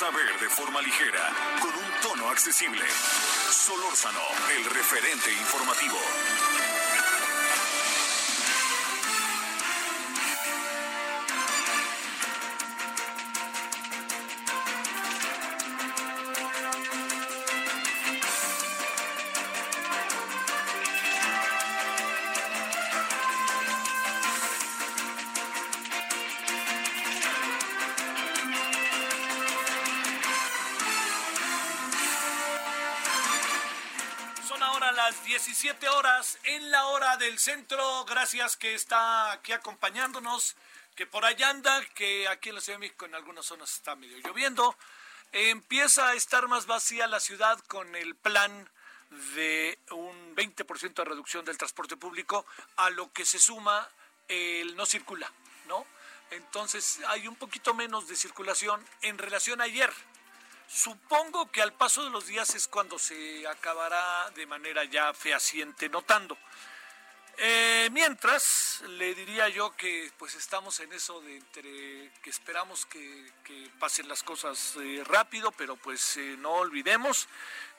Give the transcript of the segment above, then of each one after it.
saber de forma ligera, con un tono accesible. Solórzano, el referente informativo. Del centro. Gracias que está aquí acompañándonos, que por allá anda, que aquí en la Ciudad de México en algunas zonas está medio lloviendo. Empieza a estar más vacía la ciudad con el plan de un 20% de reducción del transporte público, a lo que se suma el no circula, ¿no? Entonces hay un poquito menos de circulación en relación a ayer. Supongo que al paso de los días es cuando se acabará de manera ya fehaciente notando. Eh, mientras, le diría yo que pues estamos en eso de entre que esperamos que, que pasen las cosas eh, rápido, pero pues eh, no olvidemos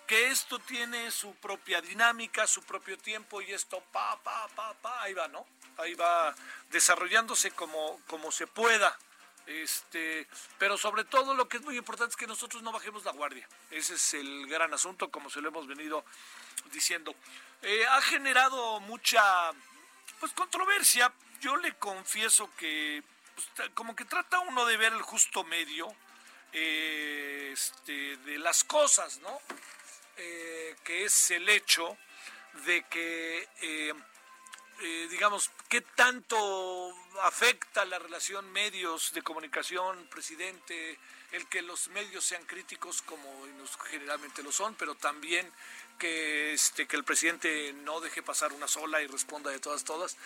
que esto tiene su propia dinámica, su propio tiempo y esto pa, pa, pa, pa, ahí va, ¿no? Ahí va desarrollándose como, como se pueda. Este, pero sobre todo lo que es muy importante es que nosotros no bajemos la guardia. Ese es el gran asunto, como se lo hemos venido diciendo. Eh, ha generado mucha pues controversia. Yo le confieso que pues, como que trata uno de ver el justo medio eh, este, de las cosas, ¿no? Eh, que es el hecho de que eh, digamos, qué tanto afecta la relación medios de comunicación, presidente, el que los medios sean críticos como generalmente lo son, pero también que este que el presidente no deje pasar una sola y responda de todas todas.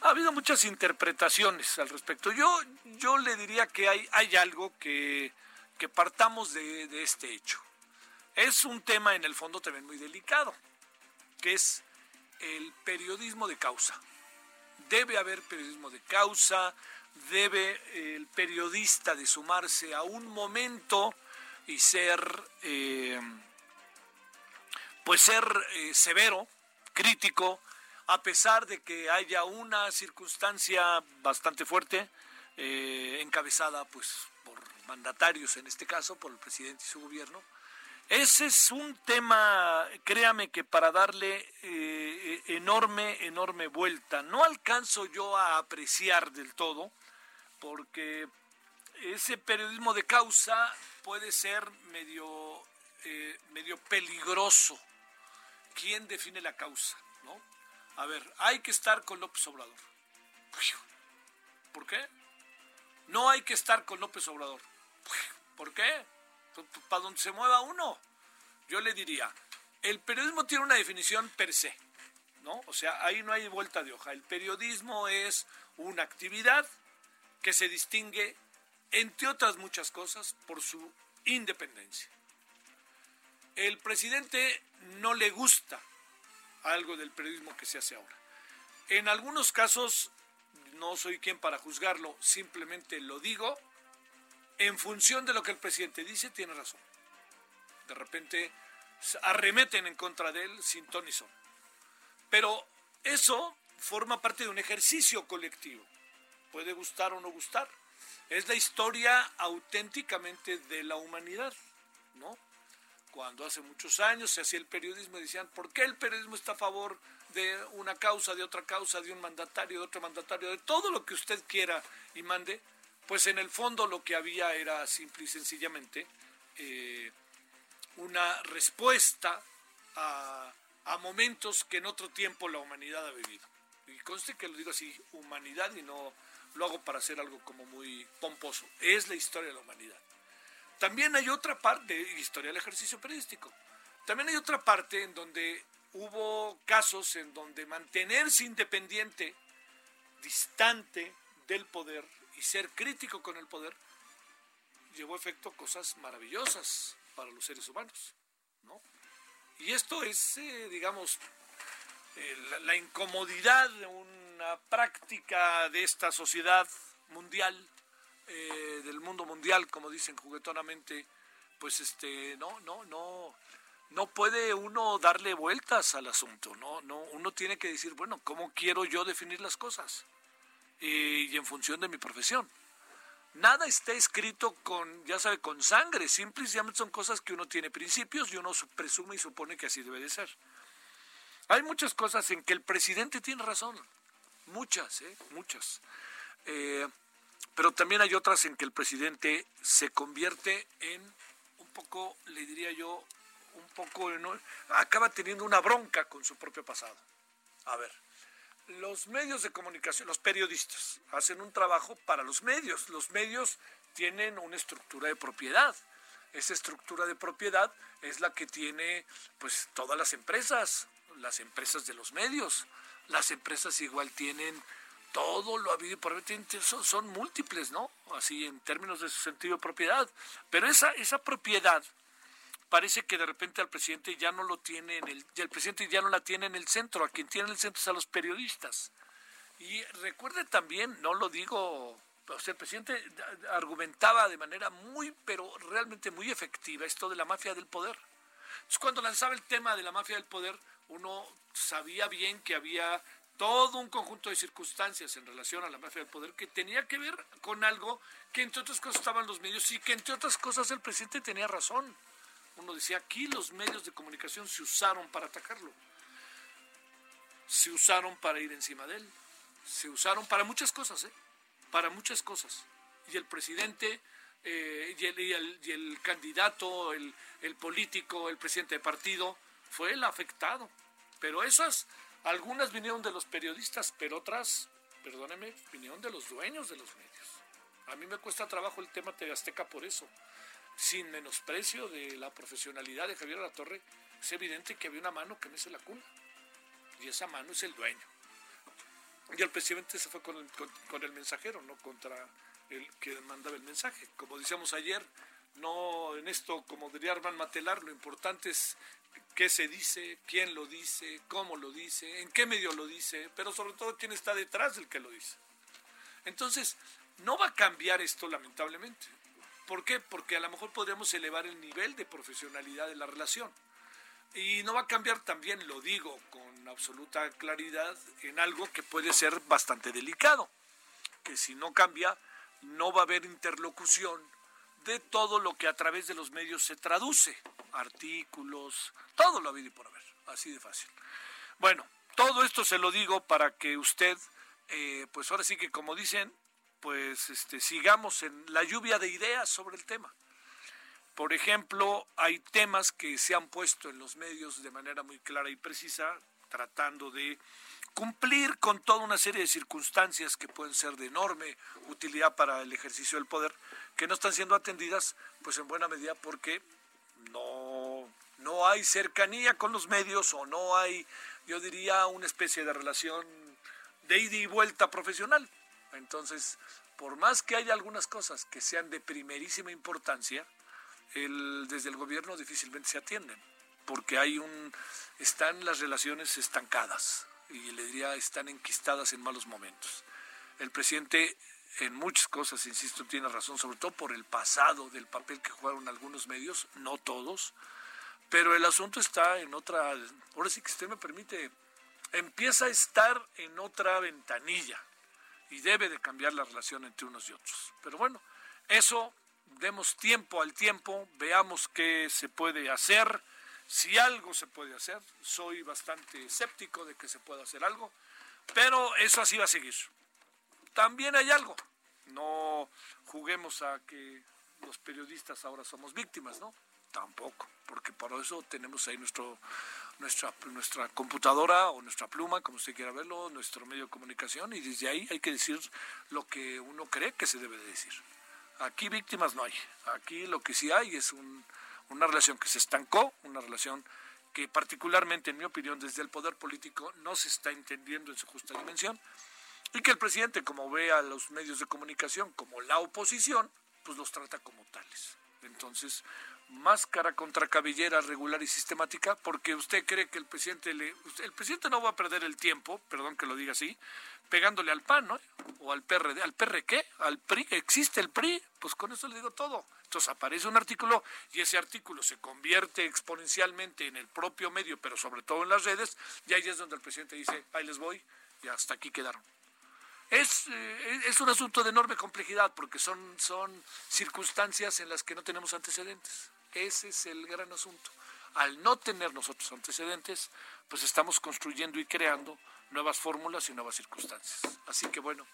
Ha habido muchas interpretaciones al respecto. Yo yo le diría que hay hay algo que que partamos de, de este hecho. Es un tema en el fondo también muy delicado, que es el periodismo de causa. Debe haber periodismo de causa, debe eh, el periodista de sumarse a un momento y ser, eh, pues ser eh, severo, crítico, a pesar de que haya una circunstancia bastante fuerte, encabezada pues por mandatarios en este caso, por el presidente y su gobierno, ese es un tema, créame que para darle eh, enorme, enorme vuelta. No alcanzo yo a apreciar del todo, porque ese periodismo de causa puede ser medio, eh, medio peligroso. ¿Quién define la causa? ¿no? A ver, hay que estar con López Obrador. ¿Por qué? No hay que estar con López Obrador. ¿Por qué? Para donde se mueva uno. Yo le diría, el periodismo tiene una definición per se, ¿no? O sea, ahí no hay vuelta de hoja. El periodismo es una actividad que se distingue, entre otras muchas cosas, por su independencia. El presidente no le gusta algo del periodismo que se hace ahora. En algunos casos, no soy quien para juzgarlo, simplemente lo digo, en función de lo que el presidente dice, tiene razón. De repente arremeten en contra de él sin ton. Pero eso forma parte de un ejercicio colectivo. Puede gustar o no gustar. Es la historia auténticamente de la humanidad, ¿no? Cuando hace muchos años se hacía el periodismo decían, ¿por qué el periodismo está a favor de una causa, de otra causa, de un mandatario, de otro mandatario, de todo lo que usted quiera y mande? Pues en el fondo lo que había era simple y sencillamente eh, una respuesta a, a momentos que en otro tiempo la humanidad ha vivido. y conste que lo digo así, humanidad y no lo hago para hacer algo como muy pomposo, es la historia de la humanidad. También hay otra parte, historia del ejercicio periodístico, también hay otra parte en donde hubo casos en donde mantenerse independiente, distante del poder y ser crítico con el poder, llevó efecto cosas maravillosas para los seres humanos. ¿no? Y esto es, eh, digamos, eh, la, incomodidad de una práctica de esta sociedad mundial, eh, del mundo mundial, como dicen juguetonamente, pues este, no, no, no, no puede uno darle vueltas al asunto, no, no, uno tiene que decir, bueno, ¿cómo quiero yo definir las cosas? Y en función de mi profesión. Nada está escrito con, ya sabe, con sangre, simplemente son cosas que uno tiene principios y uno presume y supone que así debe de ser. Hay muchas cosas en que el presidente tiene razón, muchas, ¿eh? muchas. Eh, pero también hay otras en que el presidente se convierte en un poco, le diría yo, un poco, acaba teniendo una bronca con su propio pasado. A ver, los medios de comunicación, los periodistas, hacen un trabajo para los medios. Los medios tienen una estructura de propiedad. Esa estructura de propiedad es la que tiene pues todas las empresas, las empresas de los medios. Las empresas igual tienen todo lo habido y por haber, son, son múltiples, ¿no? Así en términos de su sentido de propiedad. Pero esa, esa propiedad parece que de repente al presidente ya no lo tiene en el, el presidente ya no la tiene en el centro, a quien tiene en el centro es a los periodistas. Y recuerde también, no lo digo, el presidente argumentaba de manera muy, pero realmente muy efectiva esto de la mafia del poder. Entonces, cuando lanzaba el tema de la mafia del poder, uno sabía bien que había todo un conjunto de circunstancias en relación a la mafia del poder que tenía que ver con algo que entre otras cosas estaban los medios y que entre otras cosas el presidente tenía razón uno decía, aquí los medios de comunicación se usaron para atacarlo, se usaron para ir encima de él, se usaron para muchas cosas, ¿eh? para muchas cosas. Y el presidente eh, y, el, candidato, el, el político, el presidente de partido, fue el afectado. Pero esas, algunas vinieron de los periodistas, pero otras, perdóneme, vinieron de los dueños de los medios. A mí me cuesta trabajo el tema de Azteca por eso sin menosprecio de la profesionalidad de Javier La Torre, es evidente que había una mano que es la cuna. Y esa mano es el dueño. Y el presidente se fue con el, mensajero, no contra el que mandaba el mensaje. Como decíamos ayer, no en esto, como diría Armand Matelar, lo importante es qué se dice, quién lo dice, cómo lo dice, en qué medio lo dice, pero sobre todo quién está detrás del que lo dice. Entonces, no va a cambiar esto lamentablemente. ¿Por qué? Porque a lo mejor podríamos elevar el nivel de profesionalidad de la relación. Y no va a cambiar también, lo digo con absoluta claridad, en algo que puede ser bastante delicado, que si no cambia, no va a haber interlocución de todo lo que a través de los medios se traduce, artículos, todo lo ha habido y por haber, así de fácil. Bueno, todo esto se lo digo para que usted, eh, pues ahora sí que como dicen, pues este, sigamos en la lluvia de ideas sobre el tema. Por ejemplo, hay temas que se han puesto en los medios de manera muy clara y precisa, tratando de cumplir con toda una serie de circunstancias que pueden ser de enorme utilidad para el ejercicio del poder, que no están siendo atendidas, pues en buena medida porque no, no hay cercanía con los medios o no hay, yo diría, una especie de relación de ida y vuelta profesional. Entonces, por más que haya algunas cosas que sean de primerísima importancia, desde el gobierno difícilmente se atienden, porque hay un, están las relaciones estancadas y le diría están enquistadas en malos momentos. El presidente en muchas cosas, insisto, tiene razón, sobre todo por el pasado del papel que jugaron algunos medios, no todos, pero el asunto está en otra, ahora sí que usted me permite, empieza a estar en otra ventanilla y debe de cambiar la relación entre unos y otros. Pero bueno, eso demos tiempo al tiempo, veamos qué se puede hacer, si algo se puede hacer. Soy bastante escéptico de que se pueda hacer algo, pero eso así va a seguir. También hay algo, no juguemos a que los periodistas ahora somos víctimas, ¿no? Tampoco, porque por eso tenemos ahí nuestro nuestra, nuestra computadora o nuestra pluma, como usted quiera verlo, nuestro medio de comunicación, y desde ahí hay que decir lo que uno cree que se debe de decir. Aquí víctimas no hay. Aquí lo que sí hay es una relación que se estancó, una relación que particularmente, en mi opinión, desde el poder político no se está entendiendo en su justa dimensión, y que el presidente, como ve a los medios de comunicación como la oposición, pues los trata como tales. Entonces, máscara contra cabellera regular y sistemática, porque usted cree que el presidente le, el presidente no va a perder el tiempo, perdón que lo diga así, pegándole al PAN, ¿no? O al PRD, al PR qué, al PRI, existe el PRI, pues con eso le digo todo. Entonces aparece un artículo y ese artículo se convierte exponencialmente en el propio medio, pero sobre todo en las redes, y ahí es donde el presidente dice, ahí les voy, y hasta aquí quedaron. Es, eh, es un asunto de enorme complejidad porque son, son circunstancias en las que no tenemos antecedentes. Ese es el gran asunto. Al no tener nosotros antecedentes, pues estamos construyendo y creando nuevas fórmulas y nuevas circunstancias. Así que bueno,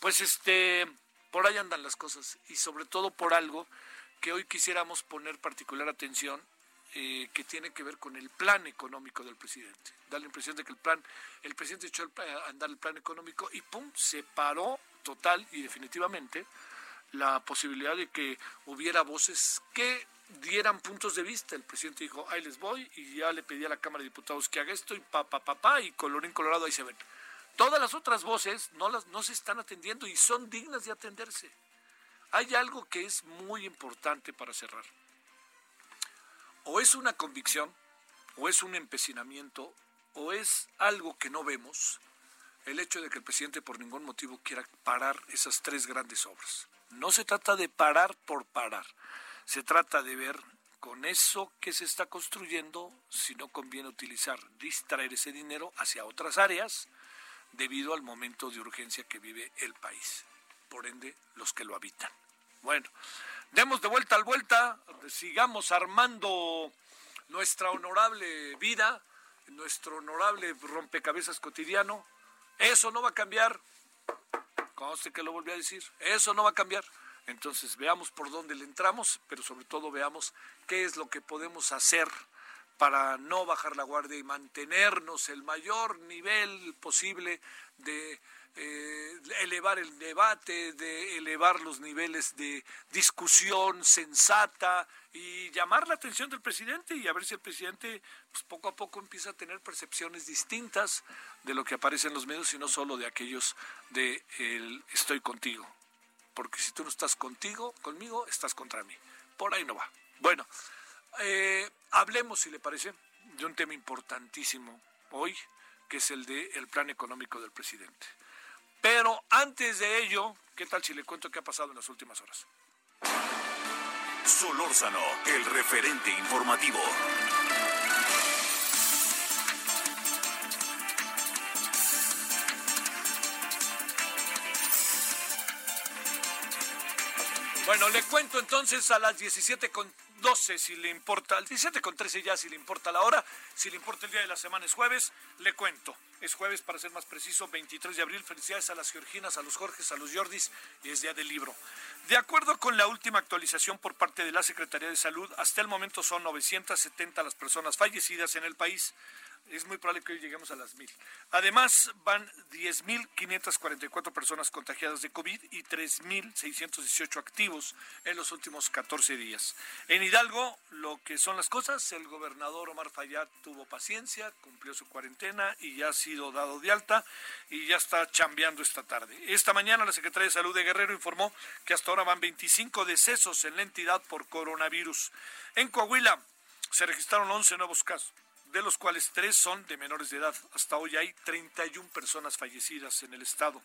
pues este, por ahí andan las cosas y sobre todo por algo que hoy quisiéramos poner particular atención eh, que tiene que ver con el plan económico del presidente. Da la impresión de que el plan, el presidente echó a andar el plan económico y pum, se paró total y definitivamente la posibilidad de que hubiera voces que dieran puntos de vista. El presidente dijo, ahí les voy, y ya le pedí a la Cámara de Diputados que haga esto, y papá, papá, y colorín colorado, ahí se ven. Todas las otras voces no, las, no se están atendiendo y son dignas de atenderse. Hay algo que es muy importante para cerrar. O es una convicción, o es un empecinamiento, o es algo que no vemos, el hecho de que el presidente por ningún motivo quiera parar esas tres grandes obras. No se trata de parar por parar se trata de ver con eso que se está construyendo si no conviene utilizar, distraer ese dinero hacia otras áreas debido al momento de urgencia que vive el país, por ende los que lo habitan. Bueno, demos de vuelta al vuelta, sigamos armando nuestra honorable vida, nuestro honorable rompecabezas cotidiano. Eso no va a cambiar. Conste que lo volví a decir. Eso no va a cambiar. Entonces veamos por dónde le entramos, pero sobre todo veamos qué es lo que podemos hacer para no bajar la guardia y mantenernos el mayor nivel posible de eh, elevar el debate, de elevar los niveles de discusión sensata y llamar la atención del presidente y a ver si el presidente pues, poco a poco empieza a tener percepciones distintas de lo que aparece en los medios y no solo de aquellos de el estoy contigo porque si tú no estás contigo, conmigo, estás contra mí. Por ahí no va. Bueno, eh, hablemos, si le parece, de un tema importantísimo hoy, que es el de el plan económico del presidente. Pero antes de ello, ¿qué tal si le cuento qué ha pasado en las últimas horas? Solórzano, el referente informativo. Bueno, le cuento entonces a las 17 con 12 si le importa, al 17 con 13 ya si le importa la hora, si le importa el día de la semana es jueves, le cuento. Es jueves, para ser más preciso, 23 de abril. Felicidades a las Georginas, a los Jorges, a los Jordis y es día del libro. De acuerdo con la última actualización por parte de la Secretaría de Salud, hasta el momento son 970 las personas fallecidas en el país es muy probable que hoy lleguemos a las mil. Además, van 10.544 personas contagiadas de COVID y 3.618 activos en los últimos 14 días. En Hidalgo, lo que son las cosas, el gobernador Omar Fayad tuvo paciencia, cumplió su cuarentena y ya ha sido dado de alta y ya está chambeando esta tarde. Esta mañana la Secretaría de Salud de Guerrero informó que hasta ahora van 25 decesos en la entidad por coronavirus. En Coahuila se registraron 11 nuevos casos de los cuales tres son de menores de edad. Hasta hoy hay 31 personas fallecidas en el estado.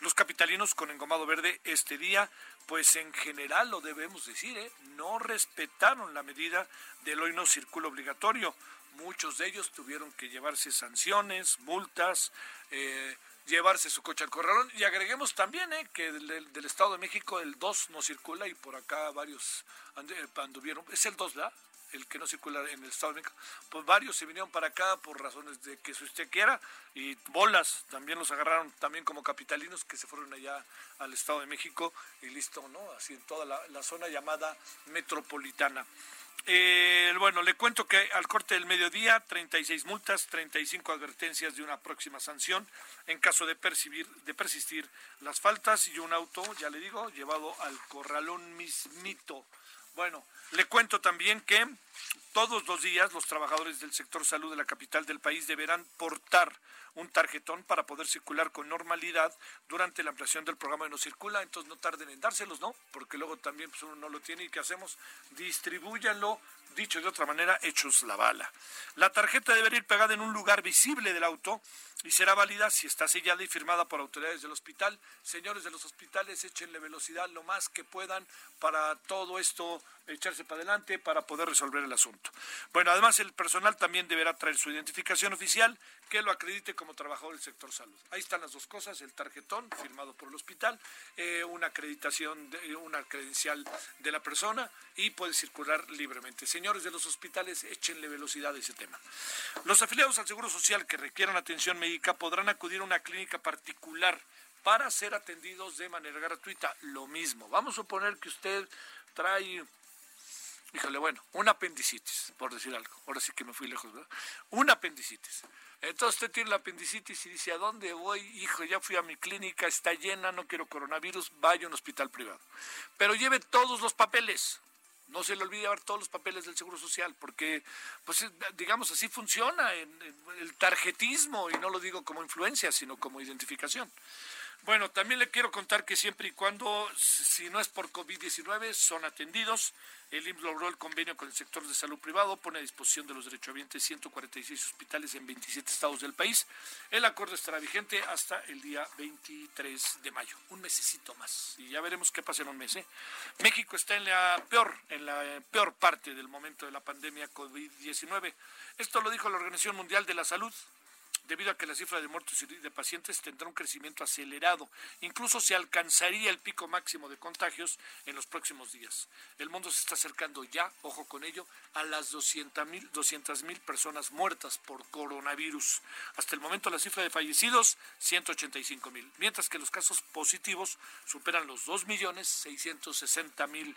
Los capitalinos con engomado verde este día, pues en general lo debemos decir, ¿eh? no respetaron la medida del hoy no circulo obligatorio. Muchos de ellos tuvieron que llevarse sanciones, multas, eh, llevarse su coche al corralón. Y agreguemos también ¿eh? que del, Estado de México el 2 no circula y por acá varios anduvieron. Es el 2, ¿verdad? El que no circula en el Estado de México, pues varios se vinieron para acá por razones de que si usted quiera, y bolas también los agarraron también como capitalinos que se fueron allá al Estado de México y listo, ¿no? Así en toda la, zona llamada metropolitana. Eh, bueno, le cuento que al corte del mediodía, 36 multas, 35 advertencias de una próxima sanción en caso de, percibir, de persistir las faltas y un auto, ya le digo, llevado al corralón mismito. Bueno, le cuento también que todos los días los trabajadores del sector salud de la capital del país deberán portar un tarjetón para poder circular con normalidad durante la ampliación del programa de No Circula, entonces no tarden en dárselos, ¿no? Porque luego también pues, uno no lo tiene y ¿qué hacemos? Distribúyanlo, dicho de otra manera, hechos la bala. La tarjeta debe ir pegada en un lugar visible del auto y será válida si está sellada y firmada por autoridades del hospital. Señores de los hospitales, échenle velocidad lo más que puedan para todo esto echarse para adelante para poder resolver el asunto. Bueno, además el personal también deberá traer su identificación oficial que lo acredite como trabajador del sector salud. Ahí están las dos cosas, el tarjetón firmado por el hospital, eh, una acreditación, de, una credencial de la persona y puede circular libremente. Señores de los hospitales, échenle velocidad a ese tema. Los afiliados al Seguro Social que requieran atención médica podrán acudir a una clínica particular para ser atendidos de manera gratuita. Lo mismo. Vamos a suponer que usted trae Híjole, bueno, un apendicitis, por decir algo. Ahora sí que me fui lejos, ¿verdad? Un apendicitis. Entonces usted tiene la apendicitis y dice, ¿a dónde voy? Hijo, ya fui a mi clínica, está llena, no quiero coronavirus, vaya a un hospital privado. Pero lleve todos los papeles. No se le olvide llevar todos los papeles del Seguro Social, porque, pues, digamos, así funciona el tarjetismo, y no lo digo como influencia, sino como identificación. Bueno, también le quiero contar que siempre y cuando, si no es por COVID-19, son atendidos. El IMSS logró el convenio con el sector de salud privado, pone a disposición de los derechohabientes 146 hospitales en 27 estados del país. El acuerdo estará vigente hasta el día 23 de mayo, un mesecito más. Y ya veremos qué pasa en un mes. ¿eh? México está en la peor, en la peor parte del momento de la pandemia COVID-19. Esto lo dijo la Organización Mundial de la Salud debido a que la cifra de muertos y de pacientes tendrá un crecimiento acelerado. Incluso se alcanzaría el pico máximo de contagios en los próximos días. El mundo se está acercando ya, ojo con ello, a las 200 mil personas muertas por coronavirus. Hasta el momento la cifra de fallecidos, 185 mil, mientras que los casos positivos superan los 2 millones 660 mil.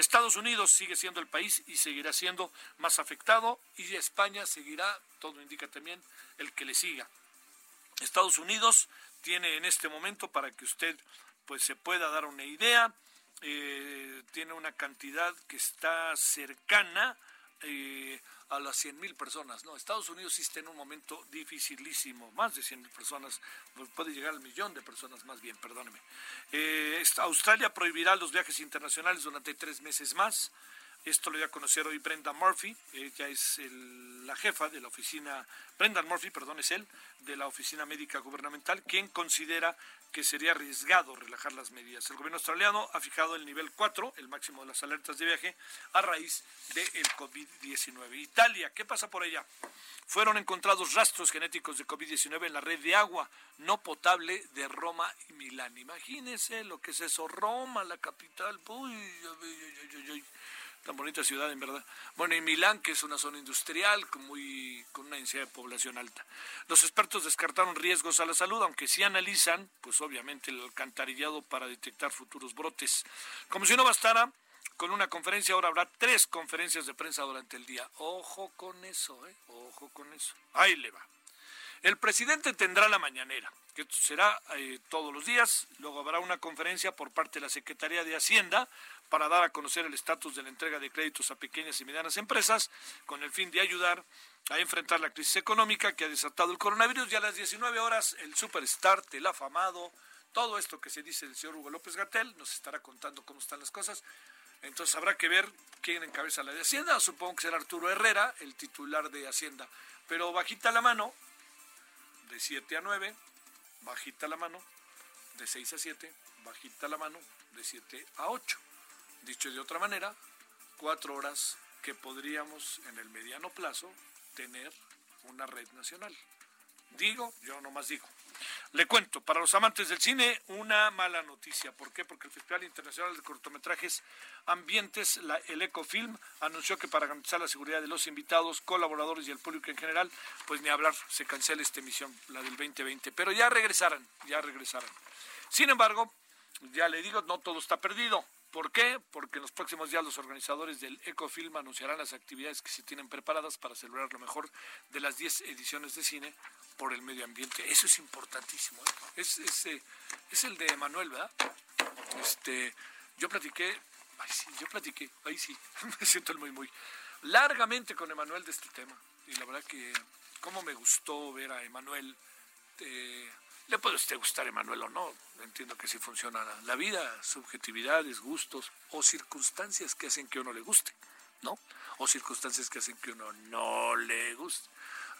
Estados Unidos sigue siendo el país y seguirá siendo más afectado y España seguirá, todo indica también, el que le siga. Estados Unidos tiene en este momento, para que usted pues se pueda dar una idea, eh, tiene una cantidad que está cercana eh, a las 100 mil personas. No, Estados Unidos sí está en un momento dificilísimo, más de 100 mil personas, pues, puede llegar al millón de personas más bien, perdóneme. Eh, Australia prohibirá los viajes internacionales durante tres meses más. Esto lo dio a conocer hoy Brenda Murphy, ella es la jefa de la oficina, Brenda Murphy, perdón, es él, de la Oficina Médica Gubernamental, quien considera que sería arriesgado relajar las medidas. El gobierno australiano ha fijado el nivel 4, el máximo de las alertas de viaje, a raíz del COVID-19. Italia, ¿qué pasa por allá? Fueron encontrados rastros genéticos de COVID-19 en la red de agua no potable de Roma y Milán. Imagínense lo que es eso, Roma, la capital. Uy, uy, uy tan bonita ciudad en verdad. Bueno, y Milán, que es una zona industrial con, muy, con una densidad de población alta. Los expertos descartaron riesgos a la salud, aunque sí analizan, pues obviamente, el alcantarillado para detectar futuros brotes. Como si no bastara, con una conferencia, ahora habrá tres conferencias de prensa durante el día. Ojo con eso, ¿eh? Ojo con eso. Ahí le va. El presidente tendrá la mañanera, que será eh, todos los días. Luego habrá una conferencia por parte de la Secretaría de Hacienda para dar a conocer el estatus de la entrega de créditos a pequeñas y medianas empresas con el fin de ayudar a enfrentar la crisis económica que ha desatado el coronavirus y a las 19 horas el superstar, el afamado, todo esto que se dice del señor Hugo López Gatel nos estará contando cómo están las cosas. Entonces habrá que ver quién encabeza la de Hacienda. Supongo que será Arturo Herrera, el titular de Hacienda. Pero bajita la mano, de 7 a 9, bajita la mano, de 6 a 7, bajita la mano, de 7 a 8. Dicho de otra manera, cuatro horas que podríamos en el mediano plazo tener una red nacional. Digo, yo nomás digo. Le cuento, para los amantes del cine, una mala noticia. ¿Por qué? Porque el Festival Internacional de Cortometrajes Ambientes, la, el Ecofilm, anunció que para garantizar la seguridad de los invitados, colaboradores y el público en general, pues ni hablar, se cancela esta emisión, la del 2020. Pero ya regresarán, ya regresarán. Sin embargo, ya le digo, no todo está perdido. ¿Por qué? Porque en los próximos días los organizadores del Ecofilm anunciarán las actividades que se tienen preparadas para celebrar lo mejor de las 10 ediciones de cine por el medio ambiente. Eso es importantísimo. ¿eh? Es, eh, el de Manuel, ¿verdad? Este, yo platiqué, ay sí, yo platiqué, ahí sí, me siento el muy, muy largamente con Emanuel de este tema. Y la verdad que, cómo me gustó ver a Emanuel. Eh, le puede usted gustar Emanuel o no, entiendo que sí funciona la vida, subjetividades, gustos o circunstancias que hacen que uno le guste, ¿no? O circunstancias que hacen que uno no le guste.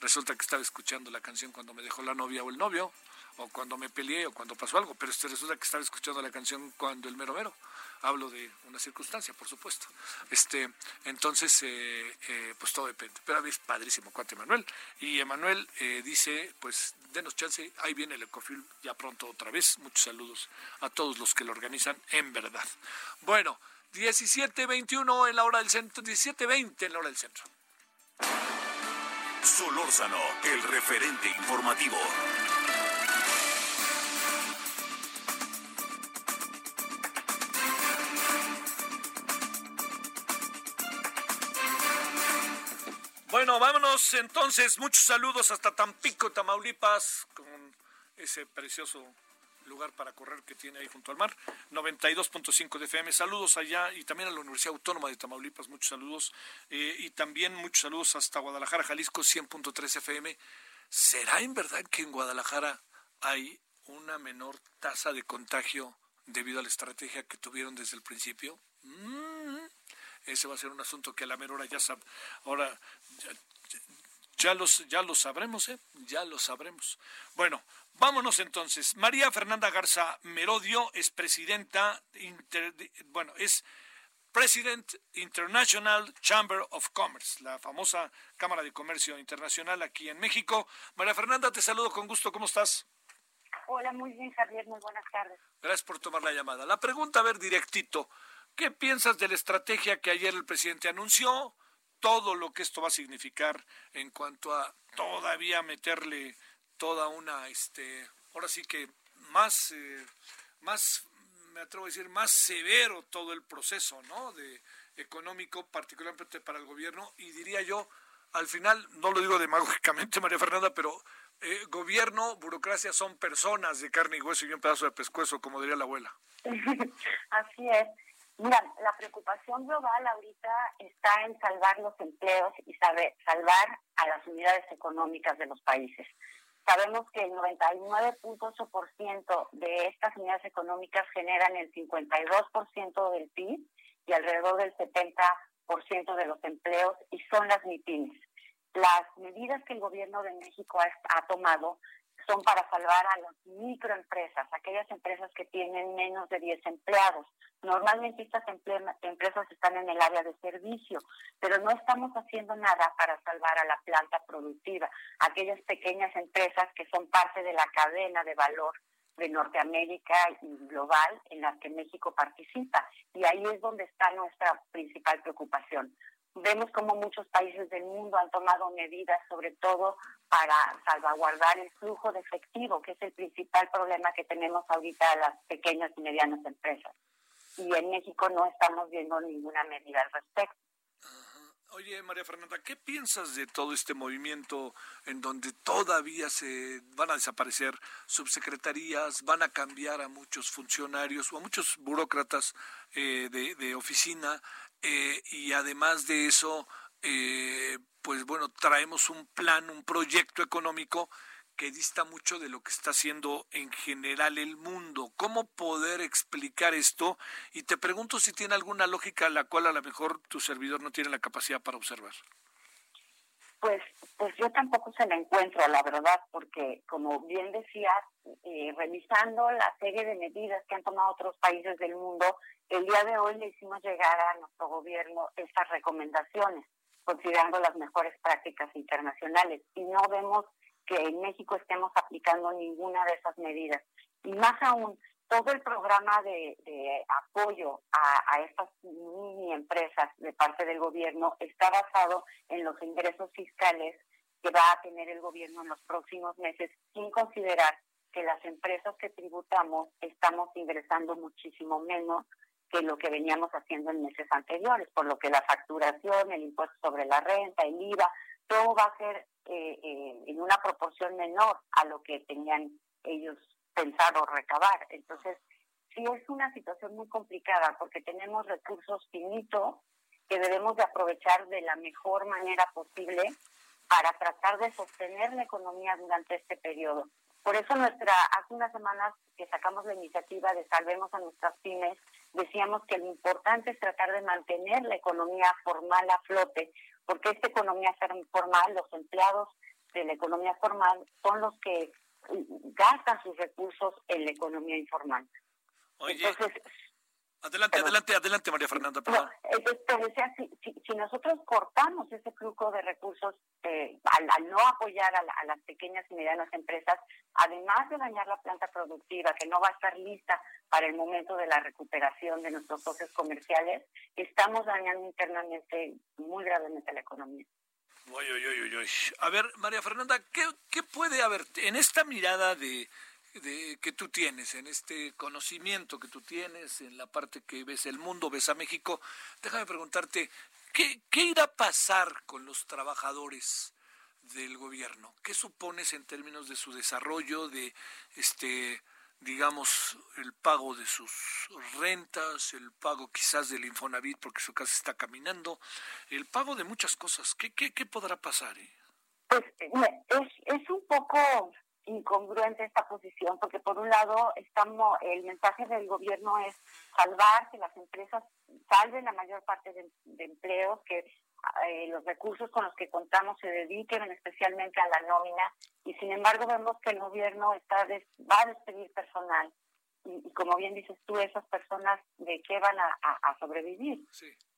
Resulta que estaba escuchando la canción cuando me dejó la novia o el novio, o cuando me peleé o cuando pasó algo, pero este resulta que estaba escuchando la canción cuando el mero mero. Hablo de una circunstancia, por supuesto. Este, entonces, eh, eh, pues todo depende. Pero es padrísimo, cuate Emanuel. Y Emanuel eh, dice, pues denos chance, ahí viene el Ecofilm ya pronto otra vez. Muchos saludos a todos los que lo organizan, en verdad. Bueno, 17.21 en la hora del centro, 17.20 en la hora del centro. Solórzano, el referente informativo. Vámonos entonces. Muchos saludos hasta Tampico, Tamaulipas, con ese precioso lugar para correr que tiene ahí junto al mar. 92.5 de FM. Saludos allá y también a la Universidad Autónoma de Tamaulipas. Muchos saludos. Eh, y también muchos saludos hasta Guadalajara, Jalisco, 100.3 FM. ¿Será en verdad que en Guadalajara hay una menor tasa de contagio debido a la estrategia que tuvieron desde el principio? Mm, ese va a ser un asunto que a la menor hora ya sab ahora ya, ya, los ya lo sabremos, ¿eh? Ya lo sabremos. Bueno, vámonos entonces. María Fernanda Garza Merodio es presidenta, inter, bueno, es President International Chamber of Commerce, la famosa Cámara de Comercio Internacional aquí en México. María Fernanda, te saludo con gusto. ¿Cómo estás? Hola, muy bien, Javier. Muy buenas tardes. Gracias por tomar la llamada. La pregunta, a ver, directito. ¿Qué piensas de la estrategia que ayer el presidente anunció? Todo lo que esto va a significar en cuanto a todavía meterle toda una, este, ahora sí que más, eh, más, me atrevo a decir, más severo todo el proceso, ¿no? De económico, particularmente para el gobierno, y diría yo, al final, no lo digo demagógicamente, María Fernanda, pero eh, gobierno, burocracia son personas de carne y hueso y un pedazo de pescuezo, como diría la abuela. Así es. Mira, la preocupación global ahorita está en salvar los empleos y saber, salvar a las unidades económicas de los países. Sabemos que el 99.8% de estas unidades económicas generan el 52% del PIB y alrededor del 70% de los empleos y son las MIPIMES. Las medidas que el gobierno de México ha, ha tomado son para salvar a las microempresas, aquellas empresas que tienen menos de 10 empleados. Normalmente estas empresas están en el área de servicio, pero no estamos haciendo nada para salvar a la planta productiva, aquellas pequeñas empresas que son parte de la cadena de valor de Norteamérica y global en las que México participa. Y ahí es donde está nuestra principal preocupación. Vemos como muchos países del mundo han tomado medidas, sobre todo para salvaguardar el flujo de efectivo, que es el principal problema que tenemos ahorita las pequeñas y medianas empresas. Y en México no estamos viendo ninguna medida al respecto. Oye, María Fernanda, ¿qué piensas de todo este movimiento en donde todavía se van a desaparecer subsecretarías, van a cambiar a muchos funcionarios o a muchos burócratas eh, de, de, oficina eh, y además de eso, eh, pues bueno, traemos un plan, un proyecto económico que dista mucho de lo que está haciendo en general el mundo. ¿Cómo poder explicar esto? Y te pregunto si tiene alguna lógica la cual a lo mejor tu servidor no tiene la capacidad para observar. Pues, pues yo tampoco se la encuentro, la verdad, porque como bien decías, eh, revisando la serie de medidas que han tomado otros países del mundo, el día de hoy le hicimos llegar a nuestro gobierno estas recomendaciones, considerando las mejores prácticas internacionales, y no vemos que en México estemos aplicando ninguna de esas medidas. Y más aún, todo el programa de, apoyo a, estas mini empresas de parte del gobierno está basado en los ingresos fiscales que va a tener el gobierno en los próximos meses, sin considerar que las empresas que tributamos estamos ingresando muchísimo menos que lo que veníamos haciendo en meses anteriores, por lo que la facturación, el impuesto sobre la renta, el IVA, todo va a ser eh, eh, en una proporción menor a lo que tenían ellos pensado recabar. Entonces, sí es una situación muy complicada porque tenemos recursos finitos que debemos de aprovechar de la mejor manera posible para tratar de sostener la economía durante este periodo. Por eso nuestra hace unas semanas que sacamos la iniciativa de Salvemos a nuestras pymes, decíamos que lo importante es tratar de mantener la economía formal a flote, porque esta economía formal, los empleados de la economía formal son los que gastan sus recursos en la economía informal. Entonces, Adelante, adelante, adelante, María Fernanda. Perdón. si, nosotros cortamos ese flujo de recursos eh, al, no apoyar a, las pequeñas y medianas empresas, además de dañar la planta productiva, que no va a estar lista para el momento de la recuperación de nuestros socios comerciales, estamos dañando internamente muy gravemente la economía. A ver, María Fernanda, ¿qué, ¿qué puede haber en esta mirada de de, que tú tienes, en este conocimiento que tú tienes, en la parte que ves el mundo, ves a México, déjame preguntarte, ¿qué, qué irá a pasar con los trabajadores del gobierno? ¿Qué supones en términos de su desarrollo, de este digamos, el pago de sus rentas, el pago quizás del Infonavit porque su casa está caminando, el pago de muchas cosas. ¿Qué, qué, qué podrá pasar? Eh? Pues es, es un poco incongruente esta posición, porque por un lado estamos, el mensaje del gobierno es salvar, que las empresas salven la mayor parte de, empleos, que eh, los recursos con los que contamos se dediquen especialmente a la nómina, y sin embargo vemos que el gobierno está va a despedir personal y, como bien dices tú, esas personas de qué van a, sobrevivir.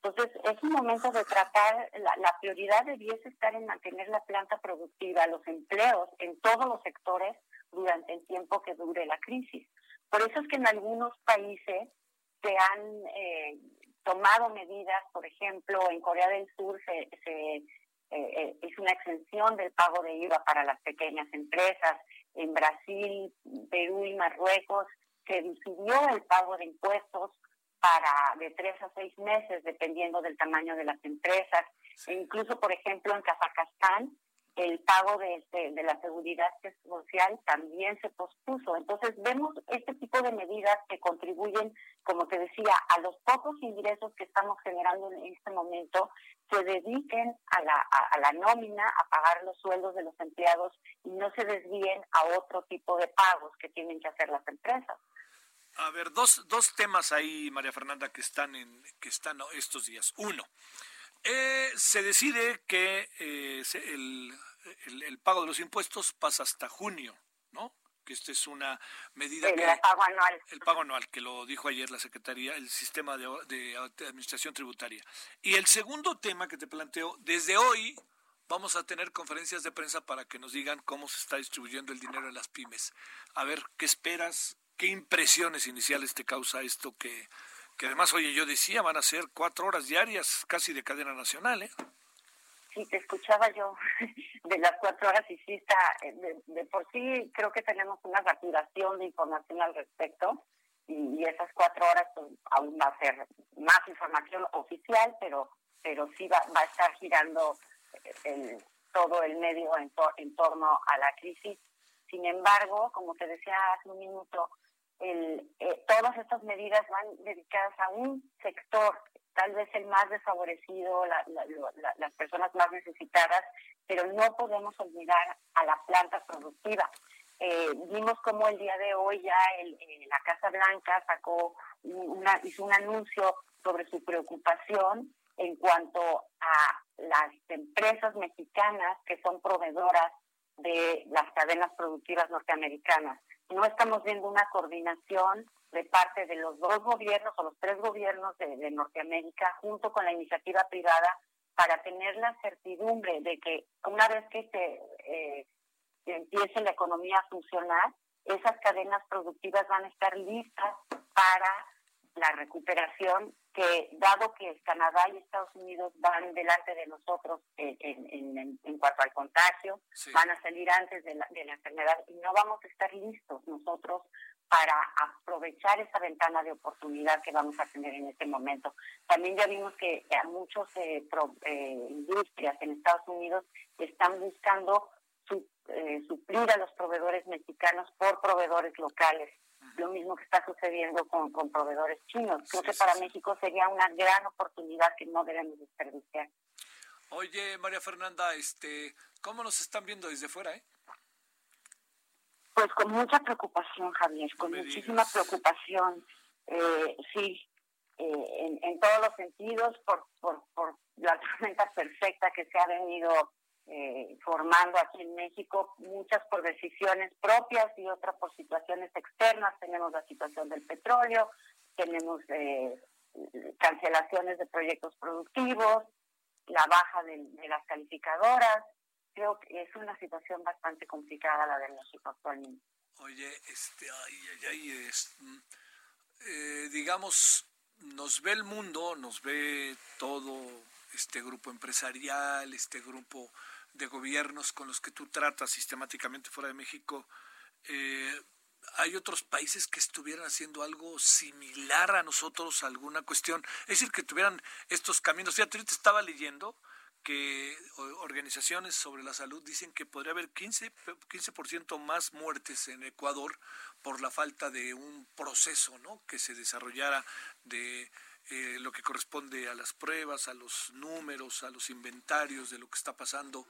Entonces, es un momento de tratar, la, la, prioridad debiese estar en mantener la planta productiva, los empleos en todos los sectores durante el tiempo que dure la crisis. Por eso es que en algunos países se han eh, tomado medidas, por ejemplo, en Corea del Sur se, se eh, eh, es una exención del pago de IVA para las pequeñas empresas. En Brasil, Perú y Marruecos se decidió el pago de impuestos para de tres a seis meses, dependiendo del tamaño de las empresas. E incluso, por ejemplo, en Kazajstán, el pago de, de, la seguridad social también se pospuso. Entonces, vemos este tipo de medidas que contribuyen, como te decía, a los pocos ingresos que estamos generando en este momento, se dediquen a la, a la nómina, a pagar los sueldos de los empleados y no se desvíen a otro tipo de pagos que tienen que hacer las empresas. A ver, dos, dos temas ahí, María Fernanda, que están, en, que están estos días. Uno, eh, se decide que eh, el, el, pago de los impuestos pasa hasta junio, ¿no? Que esta es una medida el, El pago anual. El pago anual, que lo dijo ayer la Secretaría, el Sistema de, de Administración Tributaria. Y el segundo tema que te planteo, desde hoy vamos a tener conferencias de prensa para que nos digan cómo se está distribuyendo el dinero en las pymes. A ver, ¿qué esperas? ¿Qué impresiones iniciales te causa esto que, que además, oye, yo decía, van a ser cuatro horas diarias casi de cadena nacional, ¿eh? Sí, te escuchaba yo de las cuatro horas y sí está, eh, de, por sí creo que tenemos una saturación de información al respecto y, esas cuatro horas pues, aún va a ser más información oficial, pero pero sí va, va a estar girando eh, el, todo el medio en, en torno a la crisis. Sin embargo, como te decía hace un minuto, el, eh, todas estas medidas van dedicadas a un sector, tal vez el más desfavorecido, las personas más necesitadas, pero no podemos olvidar a la planta productiva. Eh, vimos como el día de hoy ya el, eh, la Casa Blanca sacó hizo un anuncio sobre su preocupación en cuanto a las empresas mexicanas que son proveedoras de las cadenas productivas norteamericanas no estamos viendo una coordinación de parte de los dos gobiernos o los tres gobiernos de, Norteamérica junto con la iniciativa privada para tener la certidumbre de que una vez que se, eh, empiece la economía a funcionar, esas cadenas productivas van a estar listas para la recuperación que dado que Canadá y Estados Unidos van delante de nosotros en, en, en, cuanto al contagio, van a salir antes de la, de la enfermedad y no vamos a estar listos nosotros para aprovechar esa ventana de oportunidad que vamos a tener en este momento. También ya vimos que a muchos eh, eh, industrias en Estados Unidos están buscando eh, suplir a los proveedores mexicanos por proveedores locales lo mismo que está sucediendo con, con proveedores chinos. Creo que para México sería una gran oportunidad que no debemos desperdiciar. Oye, María Fernanda, este, ¿cómo nos están viendo desde fuera, eh? Pues con mucha preocupación, Javier, con muchísima preocupación. Eh, sí, eh, en, en, todos los sentidos, por, por, por la tormenta perfecta que se ha venido eh, formando aquí en México, muchas por decisiones propias y otras por situaciones externas. Tenemos la situación del petróleo, tenemos eh, cancelaciones de proyectos productivos, la baja de, las calificadoras. Creo que es una situación bastante complicada la de México actualmente. Oye, este, ay, es, eh, digamos, nos ve el mundo, nos ve todo este grupo empresarial, este grupo de gobiernos con los que tú tratas sistemáticamente fuera de México, eh, ¿hay otros países que estuvieran haciendo algo similar a nosotros, alguna cuestión? Es decir, que tuvieran estos caminos. Fíjate, ahorita estaba leyendo que organizaciones sobre la salud dicen que podría haber 15%, 15 más muertes en Ecuador por la falta de un proceso ¿no? que se desarrollara de eh, lo que corresponde a las pruebas, a los números, a los inventarios de lo que está pasando.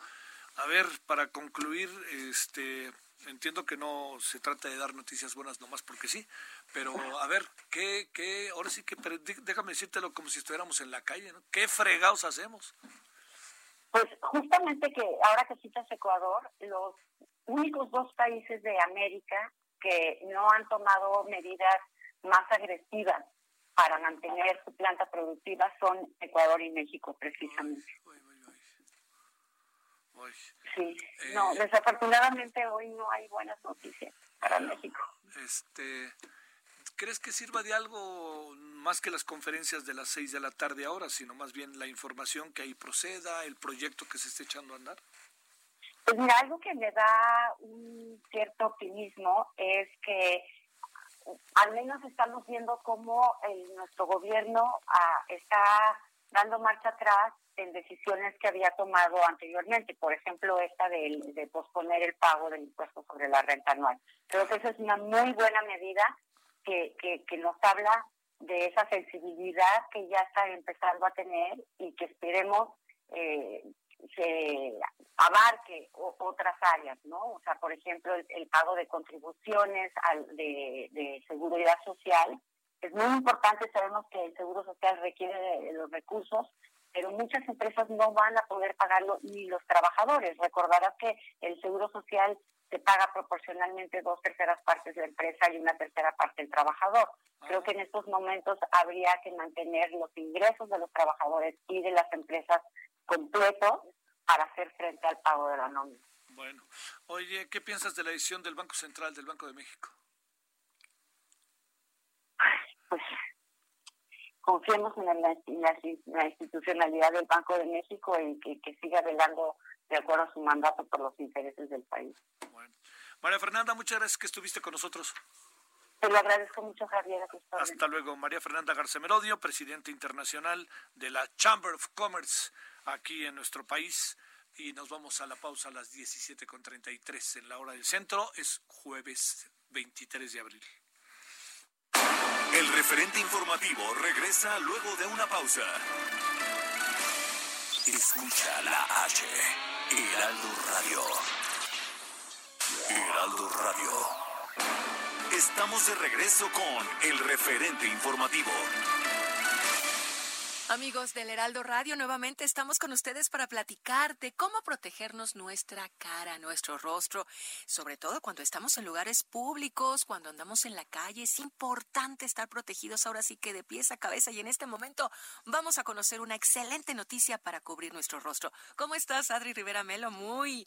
A ver, para concluir, este, entiendo que no se trata de dar noticias buenas nomás porque sí, pero a ver, ¿qué, qué, ahora sí que, déjame decírtelo como si estuviéramos en la calle, ¿no? ¿Qué fregados hacemos? Pues justamente que ahora que citas Ecuador, los únicos dos países de América que no han tomado medidas más agresivas para mantener su planta productiva son Ecuador y México precisamente. sí, no, eh, desafortunadamente hoy no hay buenas noticias para México. Este, ¿Crees que sirva de algo más que las conferencias de las seis de la tarde ahora, sino más bien la información que ahí proceda, el proyecto que se esté echando a andar? Pues mira, algo que me da un cierto optimismo es que al menos estamos viendo cómo el, nuestro gobierno ah, está dando marcha atrás en decisiones que había tomado anteriormente, por ejemplo, esta de, de posponer el pago del impuesto sobre la renta anual. Creo que esa es una muy buena medida que, que, que nos habla de esa sensibilidad que ya está empezando a tener y que esperemos eh, se abarque otras áreas, ¿no? O sea, por ejemplo, el, pago de contribuciones al, de, de, seguridad social. Es muy importante, sabemos que el seguro social requiere de, los recursos, pero muchas empresas no van a poder pagarlo ni los trabajadores. Recordarás que el seguro social se paga proporcionalmente dos terceras partes de la empresa y una tercera parte del trabajador. Creo que en estos momentos habría que mantener los ingresos de los trabajadores y de las empresas completo para hacer frente al pago de la nómina. Bueno, oye, ¿qué piensas de la decisión del Banco Central del Banco de México? Pues confiemos en la, institucionalidad del Banco de México y que, siga velando de acuerdo a su mandato por los intereses del país. Bueno. María Fernanda, muchas gracias que estuviste con nosotros. Te lo agradezco mucho, Javier. Hasta luego. María Fernanda Garcemerodio, presidenta internacional de la Chamber of Commerce aquí en nuestro país. Y nos vamos a la pausa a las 17.33 en la hora del centro. Es jueves 23 de abril. El referente informativo regresa luego de una pausa. Escucha la H. Heraldo Radio. Heraldo Radio. Estamos de regreso con el referente informativo. Amigos del Heraldo Radio, nuevamente estamos con ustedes para platicar de cómo protegernos nuestra cara, nuestro rostro, sobre todo cuando estamos en lugares públicos, cuando andamos en la calle. Es importante estar protegidos ahora sí que de pies a cabeza y en este momento vamos a conocer una excelente noticia para cubrir nuestro rostro. ¿Cómo estás, Adri Rivera Melo? Muy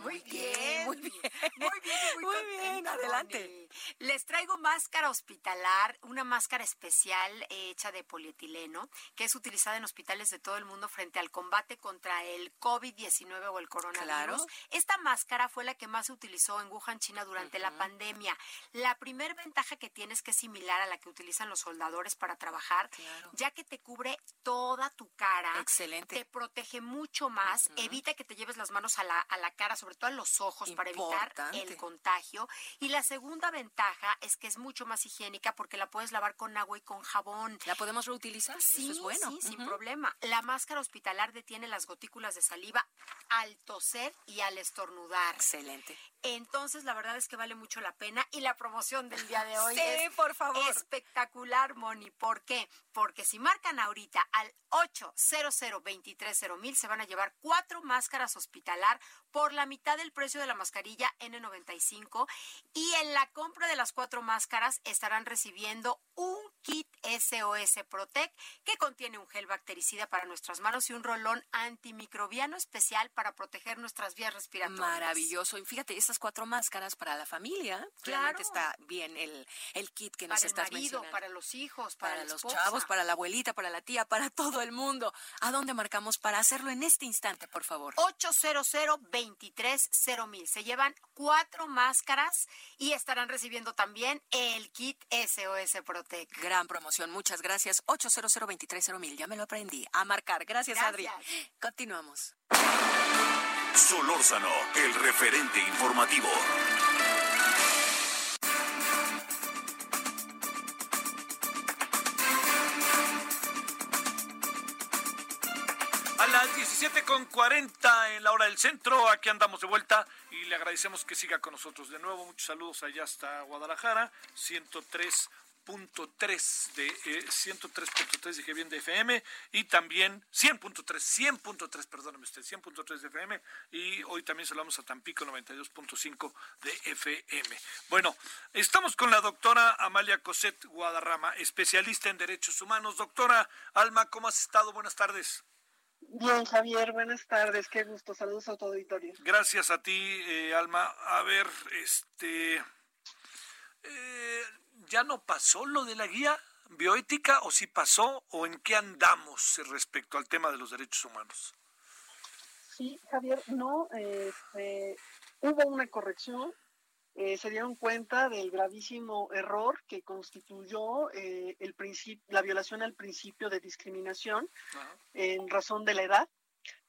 Muy bien, muy bien. Muy bien, muy, Muy bien, adelante. Les traigo máscara hospitalar, una máscara especial hecha de polietileno, que es utilizada en hospitales de todo el mundo frente al combate contra el COVID-19 o el coronavirus. Claro. Esta máscara fue la que más se utilizó en Wuhan, China, durante la pandemia. La primer ventaja que tiene es que es similar a la que utilizan los soldadores para trabajar, Claro. ya que te cubre toda tu cara. Excelente. Te protege mucho más, evita que te lleves las manos a la, a la cara, sobre todo a los ojos, para evitar el contagio. Y la segunda ventaja es que es mucho más higiénica porque la puedes lavar con agua y con jabón. ¿La podemos reutilizar? Sí, Eso es bueno. sí, sin Ujú. problema. La máscara hospitalar detiene las gotículas de saliva al toser y al estornudar. Excelente. Entonces, la verdad es que vale mucho la pena. Y la promoción del día de hoy Sí, es por favor. espectacular, Moni. ¿Por qué? Porque si marcan ahorita al 800 mil se van a llevar cuatro máscaras hospitalar por la mitad del precio de la mascarilla N95 y en la compra de las cuatro máscaras estarán recibiendo un kit SOS Protect que contiene un gel bactericida para nuestras manos y un rolón antimicrobiano especial para proteger nuestras vías respiratorias. Maravilloso. Y fíjate, estas cuatro máscaras para la familia. Claro. Realmente está bien el, el kit que nos Para el estás marido, mencionando. para los hijos, para, para los chavos, para la abuelita, para la tía, para todo el mundo. ¿A dónde marcamos para hacerlo en este instante, por favor? 800 mil. Se llevan cuatro máscaras y estarán recibiendo también el kit SOS Protect. Gran promoción, muchas gracias. 800 mil, ya me lo aprendí. A marcar. Gracias, Adri. Gracias. Continuamos. Solórzano, el referente informativo. A las 17 con 40 en la hora del centro, aquí andamos de vuelta y le agradecemos que siga con nosotros. De nuevo, muchos saludos allá hasta Guadalajara, 103.3 de eh, 103.3 dije bien de FM y también 100.3, 100.3, perdóname usted, 100.3 de FM y hoy también saludamos a Tampico 92.5 de FM. Bueno, estamos con la doctora Amalia Coset Guadarrama, especialista en derechos humanos. Doctora Alma, ¿cómo has estado? Buenas tardes. Bien, Javier, buenas tardes, qué gusto, saludos a tu auditorio. Gracias a ti, eh, Alma. A ver, este, eh, ¿ya no pasó lo de la guía bioética o si pasó o en qué andamos respecto al tema de los derechos humanos? Sí, Javier, no, este, hubo una corrección, eh, se dieron cuenta del gravísimo error que constituyó eh, el la violación al principio de discriminación en razón de la edad.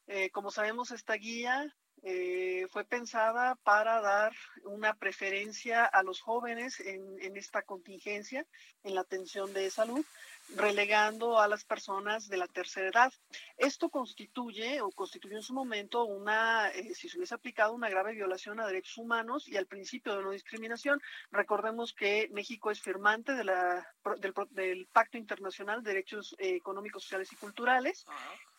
Eh, como sabemos, esta guía eh, fue pensada para dar una preferencia a los jóvenes en, en esta contingencia, en la atención de salud, relegando a las personas de la tercera edad. Esto constituye o constituyó en su momento una, eh, si se hubiese aplicado, una grave violación a derechos humanos y al principio de no discriminación. Recordemos que México es firmante de la, del, del Pacto Internacional de Derechos eh, Económicos, Sociales y Culturales,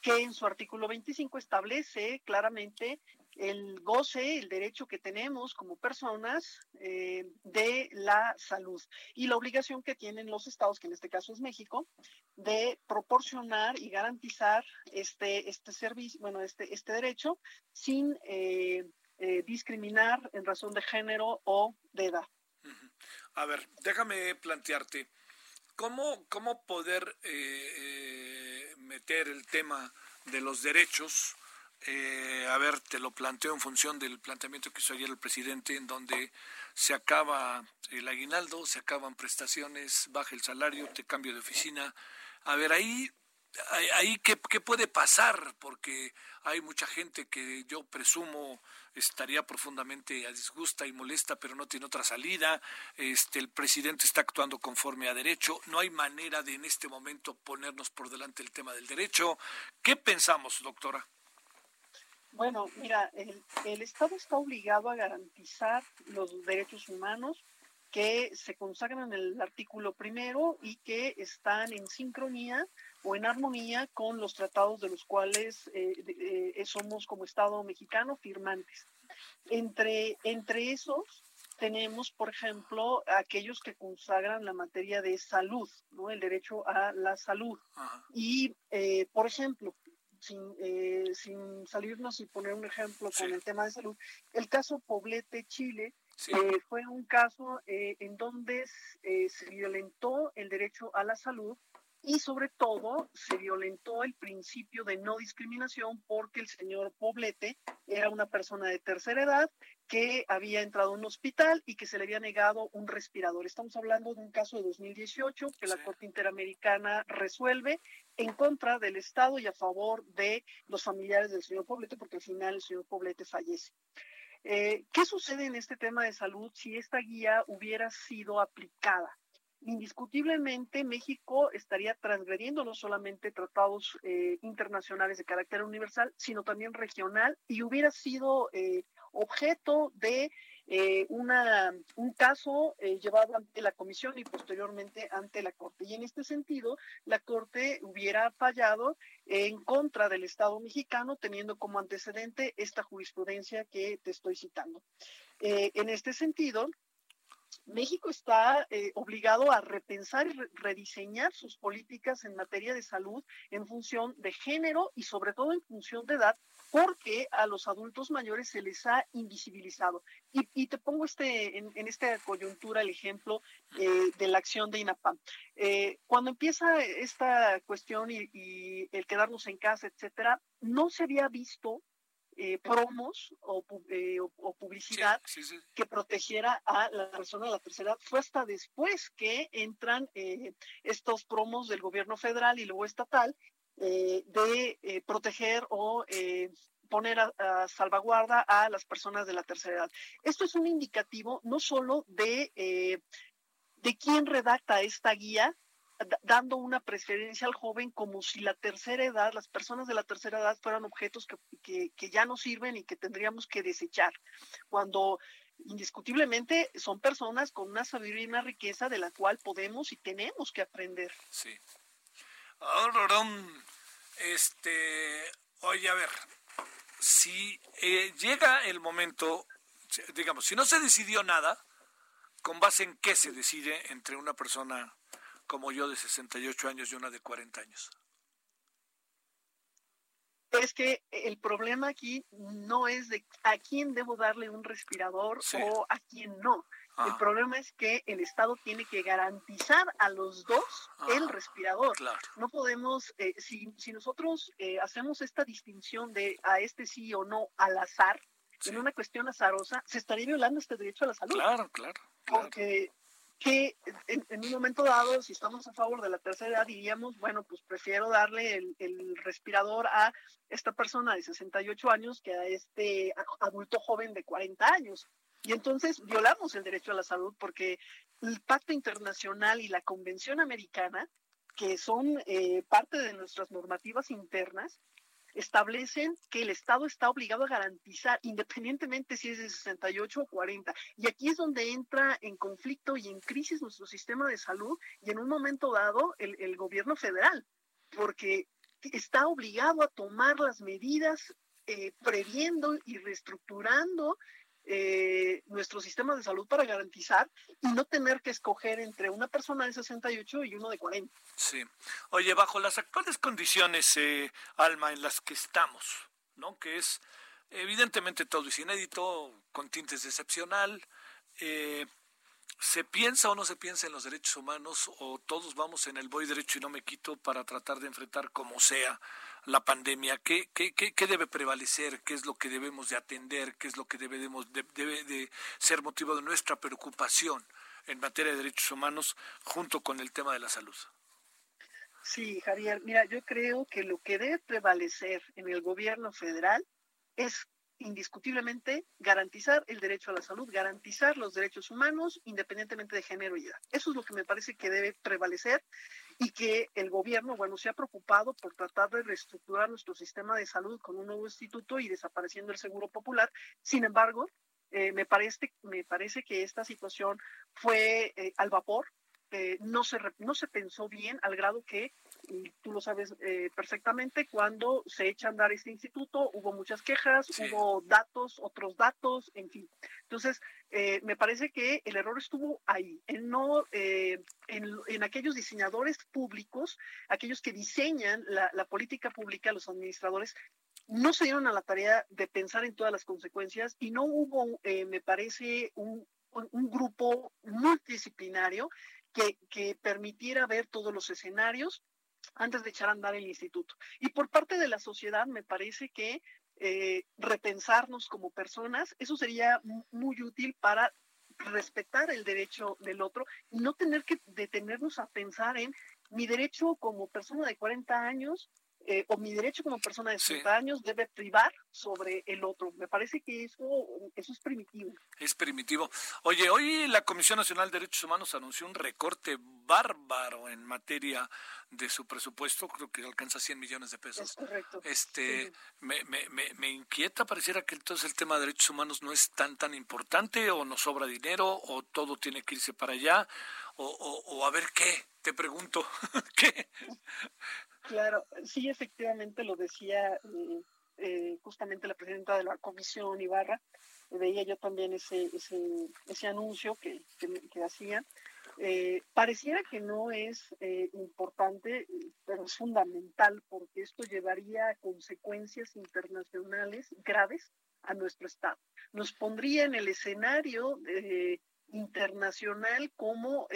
que en su artículo 25 establece claramente el goce, el derecho que tenemos como personas eh, de la salud y la obligación que tienen los estados, que en este caso es México, de proporcionar y garantizar este, este servicio, bueno, este, este derecho sin eh, eh, discriminar en razón de género o de edad. A ver, déjame plantearte, ¿cómo, cómo poder eh, meter el tema de los derechos? Eh, a ver, te lo planteo en función del planteamiento que hizo ayer el presidente, en donde se acaba el aguinaldo, se acaban prestaciones, baja el salario, te cambio de oficina. A ver, ahí, ahí, ¿qué, ¿qué puede pasar? Porque hay mucha gente que yo presumo estaría profundamente a disgusta y molesta, pero no tiene otra salida. Este, el presidente está actuando conforme a derecho. No hay manera de en este momento ponernos por delante el tema del derecho. ¿Qué pensamos, doctora? Bueno, mira, el, el Estado está obligado a garantizar los derechos humanos que se consagran en el artículo primero y que están en sincronía o en armonía con los tratados de los cuales eh, de- eh, somos como Estado mexicano firmantes. Entre, entre esos tenemos, por ejemplo, aquellos que consagran la materia de salud, ¿no? el derecho a la salud. Y, eh, por ejemplo, sin, eh, sin salirnos y poner un ejemplo con el tema de salud, el caso Poblete, Chile, eh, fue un caso eh, en donde se violentó el derecho a la salud y sobre todo se violentó el principio de no discriminación porque el señor Poblete era una persona de tercera edad que había entrado a un hospital y que se le había negado un respirador. Estamos hablando de un caso de 2018 que la Corte Interamericana resuelve en contra del Estado y a favor de los familiares del señor Poblete porque al final el señor Poblete fallece. Eh, ¿Qué sucede en este tema de salud si esta guía hubiera sido aplicada? indiscutiblemente México estaría transgrediendo no solamente tratados eh, internacionales de carácter universal, sino también regional y hubiera sido eh, objeto de eh, un caso llevado ante la Comisión y posteriormente ante la Corte. Y en este sentido, la Corte hubiera fallado en contra del Estado mexicano, teniendo como antecedente esta jurisprudencia que te estoy citando. en este sentido, México está eh, obligado a repensar y rediseñar sus políticas en materia de salud en función de género y sobre todo en función de edad, porque a los adultos mayores se les ha invisibilizado. Y, te pongo este, en, esta coyuntura el ejemplo eh, de la acción de INAPAM. Eh, cuando empieza esta cuestión y, y el quedarnos en casa, etcétera, no se había visto eh, promos o, publicidad que protegiera a la persona de la tercera edad. Fue hasta después que entran estos promos del gobierno federal y luego estatal de proteger o poner a, salvaguarda a las personas de la tercera edad. Esto es un indicativo no solo de, de quién redacta esta guía, dando una preferencia al joven como si la tercera edad, las personas de la tercera edad fueran objetos que, que, ya no sirven y que tendríamos que desechar, cuando indiscutiblemente son personas con una sabiduría y una riqueza de la cual podemos y tenemos que aprender. Sí. Ahora, este, oye, a ver, si eh, llega el momento, digamos, si no se decidió nada, ¿con base en qué se decide entre una persona como yo de 68 años y una de 40 años? Es que el problema aquí no es de a quién debo darle un respirador o a quién no. El problema es que el Estado tiene que garantizar a los dos el respirador. No podemos, eh, si, si, nosotros eh, hacemos esta distinción de a este sí o no al azar, en una cuestión azarosa, se estaría violando este derecho a la salud. Claro, claro. Porque que en, un momento dado, si estamos a favor de la tercera edad, diríamos, bueno, pues prefiero darle el, respirador a esta persona de 68 años que a este adulto joven de 40 años. Y entonces violamos el derecho a la salud porque el Pacto Internacional y la Convención Americana, que son eh, parte de nuestras normativas internas, establecen que el Estado está obligado a garantizar, independientemente si es de 68 o 40. Y aquí es donde entra en conflicto y en crisis nuestro sistema de salud y en un momento dado el, gobierno federal, porque está obligado a tomar las medidas eh, previendo y reestructurando eh, nuestro sistema de salud para garantizar y no tener que escoger entre una persona de 68 y uno de 40. Sí. Oye, bajo las actuales condiciones, eh, Alma, en las que estamos, ¿no? Que es evidentemente todo es inédito, con tintes excepcional, eh, ¿Se piensa o no se piensa en los derechos humanos o todos vamos en el voy derecho y no me quito para tratar de enfrentar como sea la pandemia? ¿Qué, qué, qué, debe prevalecer? ¿Qué es lo que debemos de atender? ¿Qué es lo que debemos debe de ser motivo de nuestra preocupación en materia de derechos humanos junto con el tema de la salud? Sí, Javier, mira, yo creo que lo que debe prevalecer en el gobierno federal es indiscutiblemente garantizar el derecho a la salud, garantizar los derechos humanos independientemente de género y edad. Eso es lo que me parece que debe prevalecer y que el gobierno, bueno, se ha preocupado por tratar de reestructurar nuestro sistema de salud con un nuevo instituto y desapareciendo el seguro popular. Sin embargo, eh, me, parece, me parece que esta situación fue eh, al vapor, este, no, se, no se pensó bien al grado que y tú lo sabes eh, perfectamente, cuando se echa a andar este instituto, hubo muchas quejas, hubo datos, otros datos, en fin. Entonces, eh, me parece que el error estuvo ahí, en, no, eh, en, aquellos diseñadores públicos, aquellos que diseñan la, política pública, los administradores, no se dieron a la tarea de pensar en todas las consecuencias y no hubo, me parece, un, un grupo multidisciplinario que, que, permitiera ver todos los escenarios antes de echar a andar el instituto. Y por parte de la sociedad me parece que eh, repensarnos como personas, eso sería muy útil para respetar el derecho del otro y no tener que detenernos a pensar en mi derecho como persona de 40 años eh, o mi derecho como persona de 60 años debe privar sobre el otro. Me parece que eso, eso es primitivo. Es primitivo. Oye, hoy la Comisión Nacional de Derechos Humanos anunció un recorte bárbaro en materia de su presupuesto, creo que alcanza 100 millones de pesos. Es correcto. Este, me, me, me, inquieta, pareciera que entonces el tema de derechos humanos no es tan tan importante, o nos sobra dinero, o todo tiene que irse para allá, o, o, o a ver qué, te pregunto, ¿qué? Claro, sí, efectivamente lo decía eh, eh, justamente la presidenta de la comisión, Ibarra. Veía yo también ese, ese, ese anuncio que, que, hacían. Eh, pareciera que no es importante, pero es fundamental porque esto llevaría a consecuencias internacionales graves a nuestro Estado. Nos pondría en el escenario internacional como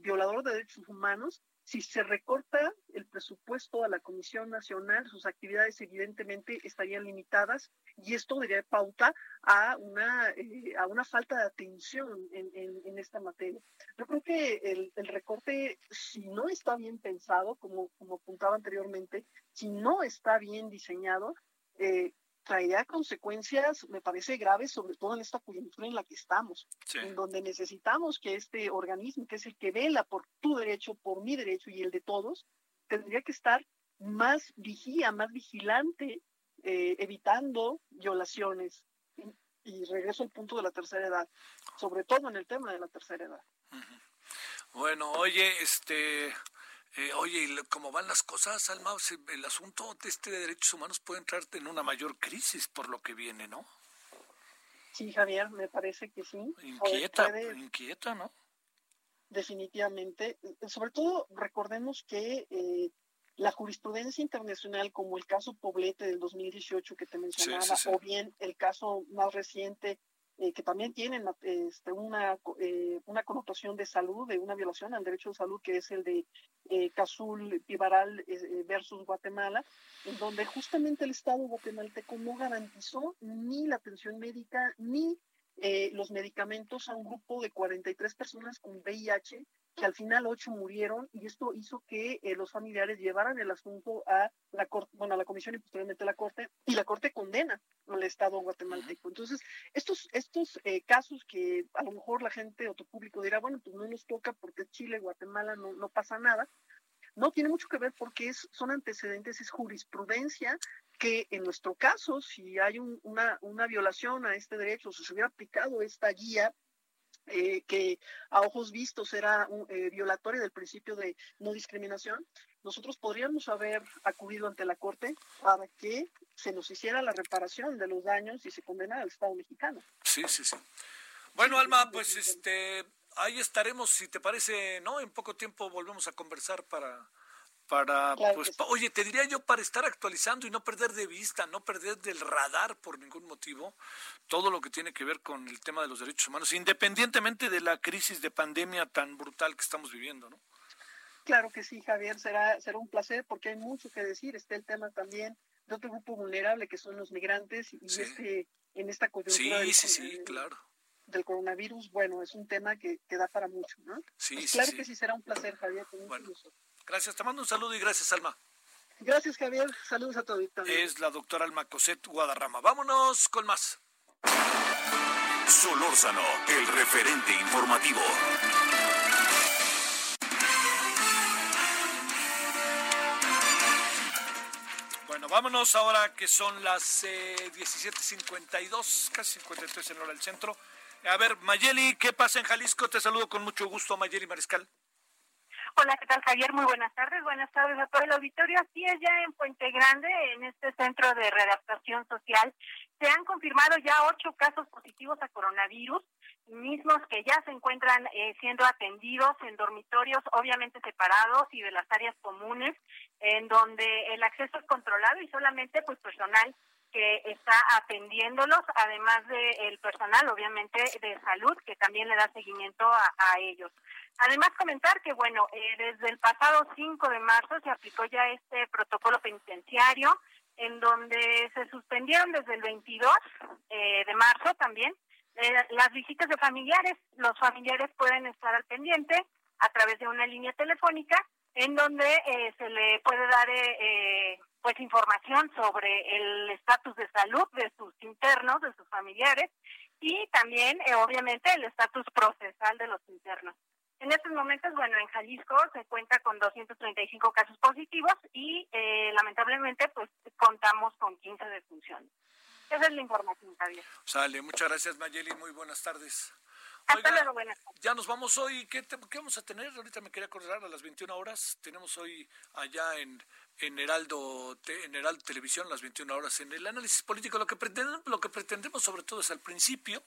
violador de derechos humanos si se recorta el presupuesto a la Comisión Nacional, sus actividades evidentemente estarían limitadas y esto daría pauta a una, eh, a una falta de atención en, en, esta materia. Yo creo que el, el, recorte, si no está bien pensado, como, como apuntaba anteriormente, si no está bien diseñado, eh, traería consecuencias, me parece, graves, sobre todo en esta coyuntura en la que estamos, en donde necesitamos que este organismo, que es el que vela por tu derecho, por mi derecho y el de todos, tendría que estar más vigía, más vigilante, eh, evitando violaciones. Y, regreso al punto de la tercera edad, sobre todo en el tema de la tercera edad. Bueno, oye, este, eh, oye, ¿cómo van las cosas, Alma? El asunto de este de derechos humanos puede entrar en una mayor crisis por lo que viene, ¿no? Sí, Javier, me parece que sí. Inquieta, inquieta, ¿no? Definitivamente. Sobre todo, recordemos que eh, la jurisprudencia internacional, como el caso Poblete del 2018 que te mencionaba, o bien el caso más reciente eh, que también tienen este, una, eh, una connotación de salud, de una violación al derecho de salud, que es el de eh, Cazul Pibaral eh, versus Guatemala, en donde justamente el Estado guatemalteco no garantizó ni la atención médica ni los medicamentos a un grupo de 43 personas con VIH que al final ocho murieron y esto hizo que eh, los familiares llevaran el asunto a la corte, bueno, a la comisión y posteriormente a la corte y la corte condena al Estado guatemalteco. Entonces, estos estos eh, casos que a lo mejor la gente o tu público dirá, bueno, pues no nos toca porque Chile, Guatemala no, no pasa nada. No, tiene mucho que ver porque es, son antecedentes, es jurisprudencia que en nuestro caso, si hay una, una violación a este derecho, si se hubiera aplicado esta guía eh, que a ojos vistos era eh, violatorio del principio de no discriminación, nosotros podríamos haber acudido ante la Corte para que se nos hiciera la reparación de los daños y se condenara al Estado mexicano. Sí, sí, sí. Bueno, Alma, pues este, ahí estaremos, si te parece, ¿no? En poco tiempo volvemos a conversar para para pues oye te diría yo para estar actualizando y no perder de vista no perder del radar por ningún motivo todo lo que tiene que ver con el tema de los derechos humanos independientemente de la crisis de pandemia tan brutal que estamos viviendo no claro que sí Javier será será un placer porque hay mucho que decir está el tema también de otro grupo vulnerable que son los migrantes y este en esta coyuntura sí, sí, sí, claro del coronavirus, bueno, es un tema que, que da para mucho, ¿no? Sí, pues sí, claro que sí será un placer, Javier. Con bueno. Gracias, te mando un saludo y gracias, Alma. Gracias, Javier. Saludos a todos. Es la doctora Alma Coset Guadarrama. Vámonos con más. Solórzano, el referente informativo. Bueno, vámonos ahora que son las 17.52, eh, casi 53 en hora del centro. A ver, Mayeli, ¿qué pasa en Jalisco? Te saludo con mucho gusto, Mayeli Mariscal. Hola, ¿qué tal Javier? Muy buenas tardes. Buenas tardes a todo el auditorio. Así es, ya en Puente Grande, en este centro de readaptación social, se han confirmado ya ocho casos positivos a coronavirus, mismos que ya se encuentran eh, siendo atendidos en dormitorios obviamente separados y de las áreas comunes, en donde el acceso es controlado y solamente pues personal que está atendiéndolos, además del personal, obviamente, de salud, que también le da seguimiento a, ellos. Además, comentar que, bueno, eh, desde el pasado 5 de marzo se aplicó ya este protocolo penitenciario, en donde se suspendieron desde el 22 eh, de marzo también eh, las visitas de familiares. Los familiares pueden estar al pendiente a través de una línea telefónica en donde se le puede dar pues información sobre el estatus de salud de sus internos, de sus familiares y también eh, obviamente el estatus procesal de los internos. En estos momentos, bueno, en Jalisco se cuenta con 235 casos positivos y eh, lamentablemente pues contamos con 15 defunciones. Esa es la información, Javier. Sale, muchas gracias Mayeli, muy buenas tardes. Hasta luego, buenas tardes. Ya nos vamos hoy. ¿Qué, ¿Qué, vamos a tener? Ahorita me quería acordar a las 21 horas. Tenemos hoy allá en en Heraldo, en Heraldo Televisión, las 21 horas, en el análisis político. Lo que pretendemos, lo que pretendemos sobre todo es al principio,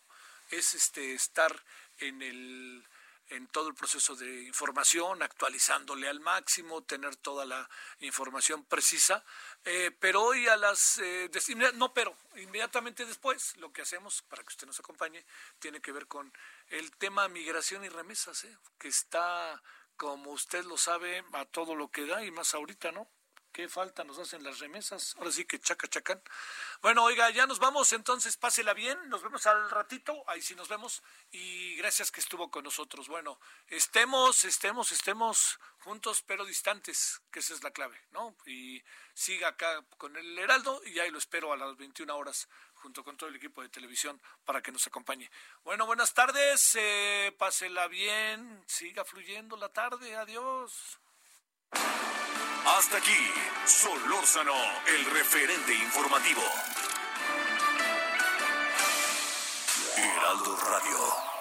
es este estar en el en todo el proceso de información, actualizándole al máximo, tener toda la información precisa. Eh, pero hoy a las... Eh, no, pero inmediatamente después lo que hacemos, para que usted nos acompañe, tiene que ver con el tema migración y remesas, eh, que está, como usted lo sabe, a todo lo que da y más ahorita, ¿no? qué falta nos hacen las remesas. Ahora sí que chaca chacan. Bueno, oiga, ya nos vamos, entonces pásela bien. Nos vemos al ratito. Ahí sí nos vemos. Y gracias que estuvo con nosotros. Bueno, estemos, estemos, estemos juntos pero distantes, que esa es la clave, ¿no? Y siga acá con el Heraldo y ahí lo espero a las 21 horas junto con todo el equipo de televisión para que nos acompañe. Bueno, buenas tardes, eh, pásela bien, siga fluyendo la tarde, adiós. Hasta aquí, Solórzano, el referente informativo. Heraldo Radio.